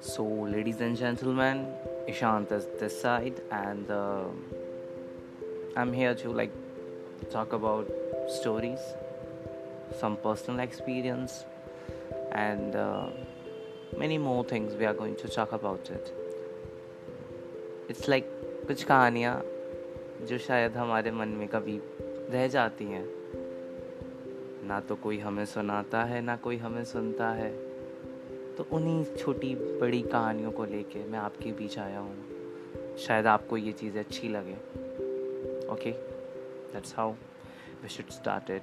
So, ladies and gentlemen, Ishant is this side, and uh, I'm here to like talk about stories, some personal experience, and uh, many more things. We are going to talk about it. It's like कुछ कहानियाँ जो शायद हमारे मन में कभी रह जाती हैं ना तो कोई हमें सुनाता है ना कोई हमें सुनता है तो उन्हीं छोटी बड़ी कहानियों को लेके मैं आपके बीच आया हूँ। शायद आपको ये चीज़ अच्छी लगे। Okay that's how we should start it